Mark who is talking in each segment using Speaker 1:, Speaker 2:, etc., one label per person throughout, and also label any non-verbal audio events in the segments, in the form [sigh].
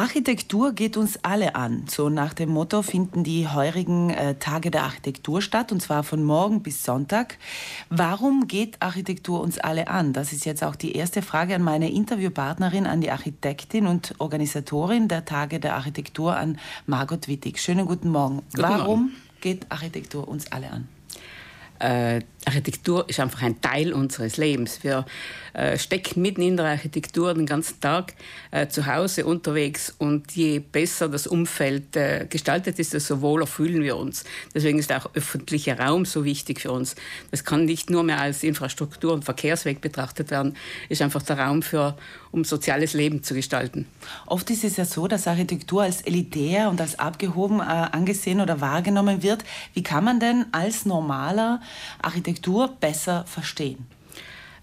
Speaker 1: Architektur geht uns alle an. So nach dem Motto finden die heurigen äh, Tage der Architektur statt, und zwar von morgen bis Sonntag. Warum geht Architektur uns alle an? Das ist jetzt auch die erste Frage an meine Interviewpartnerin, an die Architektin und Organisatorin der Tage der Architektur, an Margot Wittig. Schönen guten Morgen. Guten Warum Morgen. geht Architektur uns alle an?
Speaker 2: Äh, Architektur ist einfach ein Teil unseres Lebens. Wir äh, stecken mitten in der Architektur den ganzen Tag äh, zu Hause unterwegs und je besser das Umfeld äh, gestaltet ist, desto wohler fühlen wir uns. Deswegen ist auch öffentlicher Raum so wichtig für uns. Das kann nicht nur mehr als Infrastruktur und Verkehrsweg betrachtet werden, ist einfach der Raum für, um soziales Leben zu gestalten.
Speaker 1: Oft ist es ja so, dass Architektur als elitär und als abgehoben äh, angesehen oder wahrgenommen wird. Wie kann man denn als normaler Architektur besser verstehen?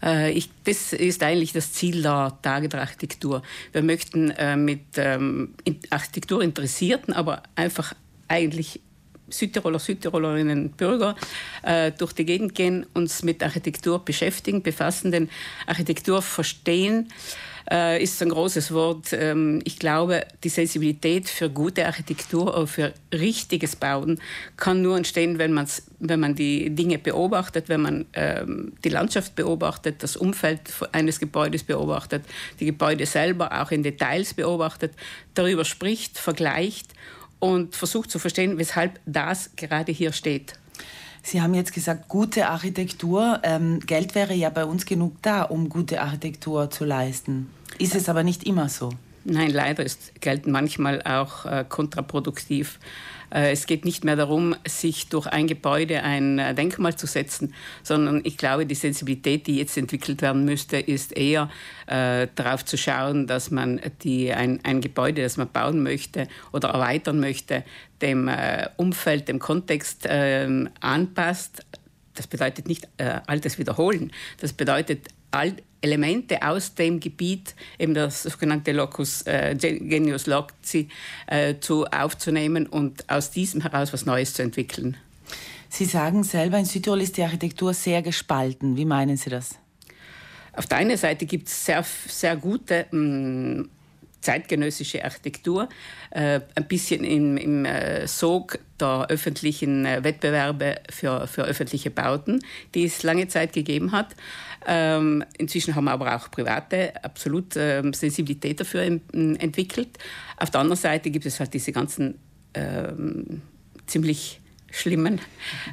Speaker 2: Äh, ich, das ist eigentlich das Ziel der Tage der Architektur. Wir möchten äh, mit ähm, Architektur interessierten, aber einfach eigentlich Südtiroler, Südtirolerinnen, Bürger äh, durch die Gegend gehen, uns mit Architektur beschäftigen, befassen, denn Architektur verstehen äh, ist ein großes Wort. Ähm, ich glaube, die Sensibilität für gute Architektur oder für richtiges Bauen kann nur entstehen, wenn, man's, wenn man die Dinge beobachtet, wenn man ähm, die Landschaft beobachtet, das Umfeld eines Gebäudes beobachtet, die Gebäude selber auch in Details beobachtet, darüber spricht, vergleicht und versucht zu verstehen, weshalb das gerade hier steht.
Speaker 1: Sie haben jetzt gesagt, gute Architektur. Ähm, Geld wäre ja bei uns genug da, um gute Architektur zu leisten. Ist es aber nicht immer so?
Speaker 2: Nein, leider ist Geld manchmal auch äh, kontraproduktiv. Äh, es geht nicht mehr darum, sich durch ein Gebäude ein äh, Denkmal zu setzen, sondern ich glaube, die Sensibilität, die jetzt entwickelt werden müsste, ist eher äh, darauf zu schauen, dass man die, ein, ein Gebäude, das man bauen möchte oder erweitern möchte, dem äh, Umfeld, dem Kontext äh, anpasst. Das bedeutet nicht äh, Altes wiederholen. Das bedeutet Elemente aus dem Gebiet, eben das sogenannte Locus äh, Genius Loci, äh, zu aufzunehmen und aus diesem heraus was Neues zu entwickeln.
Speaker 1: Sie sagen selber, in Südtirol ist die Architektur sehr gespalten. Wie meinen Sie das?
Speaker 2: Auf der einen Seite gibt es sehr, sehr gute mh, mm, zeitgenössische Architektur, äh, ein bisschen im, im äh, Sog der öffentlichen äh, Wettbewerbe für, für öffentliche Bauten, die es lange Zeit gegeben hat. Ähm, inzwischen haben aber auch private absolut ähm, Sensibilität dafür entwickelt. Auf der anderen Seite gibt es halt diese ganzen ähm, ziemlich schlimmen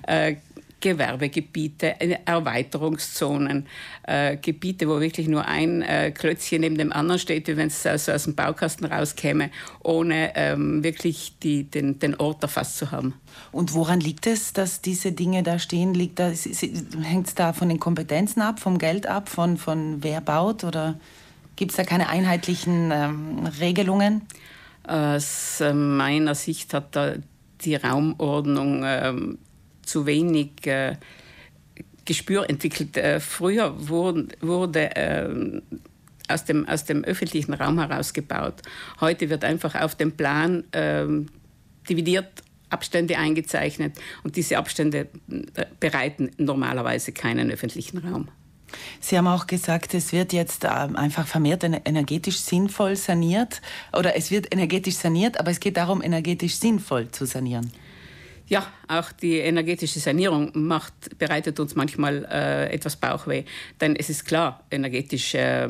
Speaker 2: äh, Gewerbegebiete, Erweiterungszonen, äh, Gebiete, wo wirklich nur ein äh, Klötzchen neben dem anderen steht, wie wenn es also aus dem Baukasten rauskäme, ohne ähm, wirklich die, den, den Ort erfasst zu haben.
Speaker 1: Und woran liegt es, dass diese Dinge da stehen? da, hängt es da von den Kompetenzen ab, vom Geld ab, von, von wer baut oder gibt es da keine einheitlichen ähm, Regelungen?
Speaker 2: Aus äh, meiner Sicht hat da die Raumordnung ähm, zu wenig äh, Gespür entwickelt. Äh, früher wurde, wurde äh, aus, dem, aus dem öffentlichen Raum heraus gebaut. Heute wird einfach auf dem Plan ähm, dividiert Abstände eingezeichnet und diese Abstände äh, bereiten normalerweise keinen öffentlichen Raum.
Speaker 1: Sie haben auch gesagt, es wird jetzt ähm, einfach vermehrt energetisch sinnvoll saniert oder es wird energetisch saniert, aber es geht darum, energetisch sinnvoll zu sanieren.
Speaker 2: Ja, auch die energetische Sanierung macht, bereitet uns manchmal äh, etwas Bauchweh. Denn es ist klar, energetisch äh,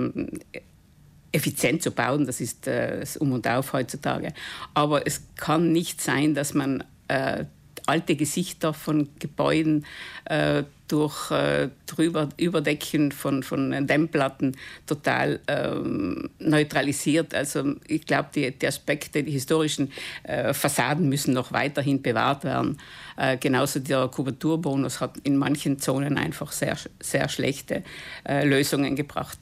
Speaker 2: effizient zu bauen, das ist äh, das Um und Auf heutzutage. Aber es kann nicht sein, dass man äh, alte Gesichter von Gebäuden äh, durch äh, drüber, Überdecken von, von Dämmplatten total ähm, neutralisiert. Also ich glaube, die, die Aspekte, die historischen äh, Fassaden müssen noch weiterhin bewahrt werden. Äh, genauso der Kubaturbonus hat in manchen Zonen einfach sehr, sehr schlechte äh, Lösungen gebracht.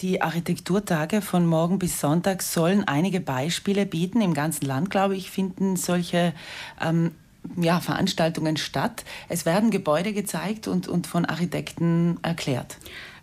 Speaker 1: Die Architekturtage von morgen bis Sonntag sollen einige Beispiele bieten. Im ganzen Land, glaube ich, finden solche ähm, ja, Veranstaltungen statt. Es werden Gebäude gezeigt und, und von Architekten erklärt.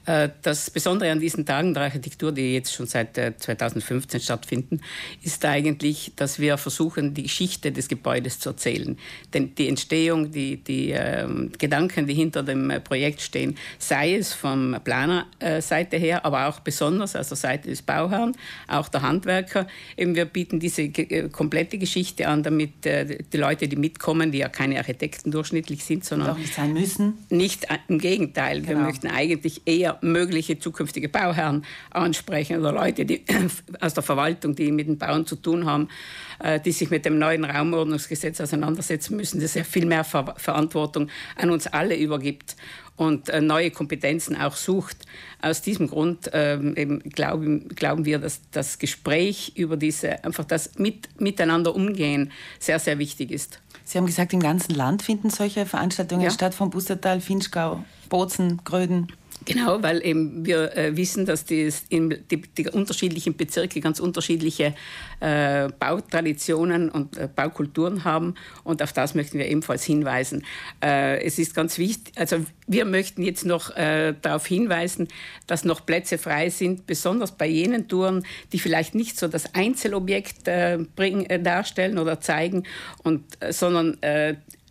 Speaker 2: Äh, das Besondere an diesen Tagen der Architektur, die jetzt schon seit 2015 äh, stattfinden, ist eigentlich, dass wir versuchen, die Geschichte des Gebäudes zu erzählen. Denn die Entstehung, die, die äh, Gedanken, die hinter dem äh, Projekt stehen, sei es vom Planerseite her, aber auch besonders aus der Seite des Bauherrn, auch der Handwerker. Eben wir bieten diese komplette Geschichte an, damit äh, die Leute, die mitkommen, die ja keine Architekten durchschnittlich sind, sondern
Speaker 1: auch nicht sein müssen.
Speaker 2: Nicht im Gegenteil. Genau. Wir möchten eigentlich eher mögliche zukünftige Bauherren ansprechen oder Leute die, [clears throat] aus der Verwaltung, die mit dem Bauen zu tun haben, äh, die sich mit dem neuen Raumordnungsgesetz auseinandersetzen müssen, das ja viel mehr Ver Verantwortung an uns alle übergibt und äh, neue Kompetenzen auch sucht. Aus diesem Grund ähm, glauben, glauben wir, dass das Gespräch über diese, einfach das mit, Miteinander umgehen sehr, sehr wichtig ist.
Speaker 1: Sie haben gesagt, im ganzen Land finden solche Veranstaltungen ja. statt, von Bustertal, Finchgau, Bozen, Gröden.
Speaker 2: Genau, weil eben wir äh, wissen, dass die, die, die, unterschiedlichen Bezirke ganz unterschiedliche äh, Bautraditionen und äh, Baukulturen haben und auf das möchten wir ebenfalls hinweisen. Äh, es ist ganz wichtig, also wir möchten jetzt noch äh, darauf hinweisen, dass noch Plätze frei sind, besonders bei jenen Touren, die vielleicht nicht so das Einzelobjekt äh, bring, darstellen oder zeigen, und, sondern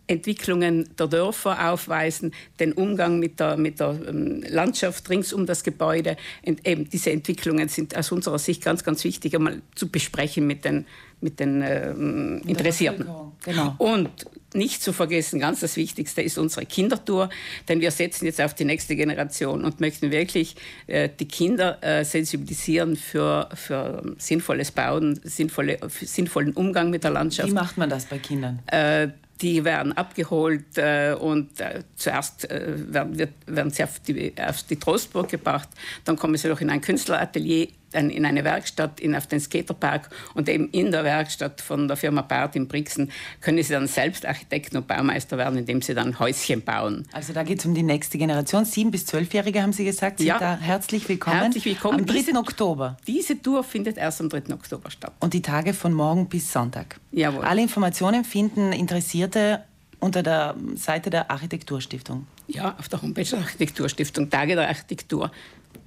Speaker 2: Entwicklungen der Dörfer aufweisen, den Umgang mit der, mit der ähm, Landschaft rings um das Gebäude. Und eben diese Entwicklungen sind aus unserer Sicht ganz, ganz wichtig, einmal zu besprechen mit den, mit den ähm, Interessierten. Genau. Und nicht zu vergessen, ganz das Wichtigste ist unsere Kindertour, denn wir setzen jetzt auf die nächste Generation und möchten wirklich äh, die Kinder äh, sensibilisieren für, für sinnvolles Bauen, sinnvolle, sinnvollen Umgang mit der Landschaft.
Speaker 1: Wie macht man das bei Kindern?
Speaker 2: Äh, die werden abgeholt äh, und äh, zuerst äh, werden, wird, werden, sie auf die, auf die Trostburg gebracht, dann kommen sie noch in ein Künstleratelier dann in eine Werkstatt, in, auf den Skaterpark und eben in der Werkstatt von der Firma Bart in Brixen können sie dann selbst Architekten und Baumeister werden, indem sie dann Häuschen bauen.
Speaker 1: Also da geht es um die nächste Generation. Sieben- bis zwölfjährige haben Sie gesagt, sind ja. da herzlich willkommen.
Speaker 2: Herzlich willkommen.
Speaker 1: Am 3. Diese, Oktober.
Speaker 2: Diese Tour findet erst am 3. Oktober statt.
Speaker 1: Und die Tage von morgen bis Sonntag.
Speaker 2: Jawohl.
Speaker 1: Alle Informationen finden Interessierte unter der Seite der Architekturstiftung.
Speaker 2: Ja, auf der Homepage der Architekturstiftung, Tage der Architektur.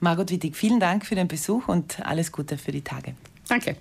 Speaker 1: Margot Wittig, vielen Dank für den Besuch und alles Gute für die Tage.
Speaker 2: Danke.